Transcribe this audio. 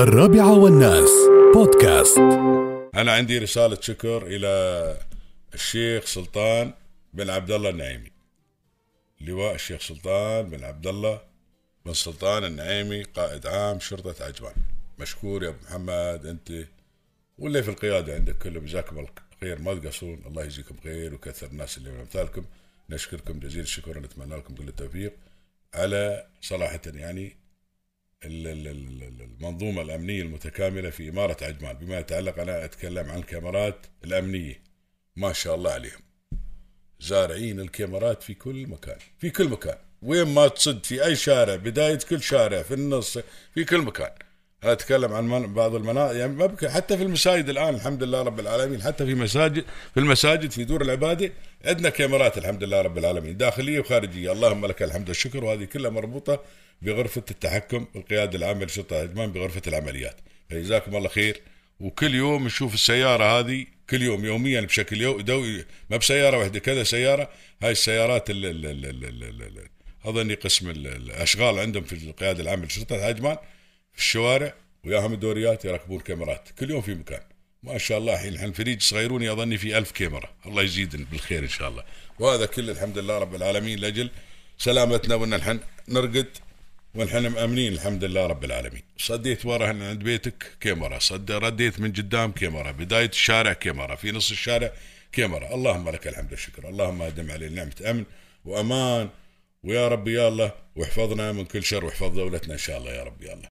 الرابعة والناس. بودكاست. أنا عندي رسالة شكر إلى الشيخ سلطان بن عبد الله النعيمي. لواء الشيخ سلطان بن عبد الله بن سلطان النعيمي قائد عام شرطة عجمان. مشكور يا أبو محمد أنت واللي في القيادة عندك كله جزاكم خير. ما تقصرون الله يجزيكم خير وكثر الناس اللي من أمثالكم. نشكركم جزيل الشكر ونتمنى لكم كل التوفيق. على صراحة يعني المنظومة الأمنية المتكاملة في إمارة عجمان بما يتعلق أنا أتكلم عن الكاميرات الأمنية. ما شاء الله عليهم. زارعين الكاميرات في كل مكان في كل مكان. وين ما تصد في أي شارع بداية كل شارع في النص في كل مكان. أنا أتكلم عن من- بعض المناطق يعني ما بك- حتى في المساجد الآن الحمد لله رب العالمين حتى في مساجد في المساجد في دور العبادة عندنا كاميرات الحمد لله رب العالمين داخلية وخارجية. اللهم لك الحمد والشكر وهذه كلها مربوطة بغرفة التحكم القيادة العامة لشرطة عجمان بغرفة العمليات. فجزاكم الله خير. وكل يوم نشوف السيارة هذه كل يوم يوميا بشكل يو دو ما بسيارة واحدة كذا سيارة. هاي السيارات ال ال ال ال ال ال ال أظني قسم ال- الأشغال عندهم في القيادة العامة لشرطة عجمان في الشوارع وياهم الدوريات يركبون كاميرات. كل يوم في مكان. ما شاء الله الحين الحين فريج صغيروني أظني في ألف كاميرا. الله يزيدن بالخير إن شاء الله. وهذا كله الحمد لله رب العالمين لأجل سلامتنا وأن الحين نرقد ونحن مأمنين الحمد لله رب العالمين. صديت ورا عند بيتك كاميرا. صد رديت من قدام كاميرا. بداية الشارع كاميرا. في نص الشارع كاميرا. اللهم لك الحمد والشكر. اللهم أدم علينا نعمة أمن وأمان. ويا رب يا الله واحفظنا من كل شر واحفظ دولتنا إن شاء الله يا رب يا الله.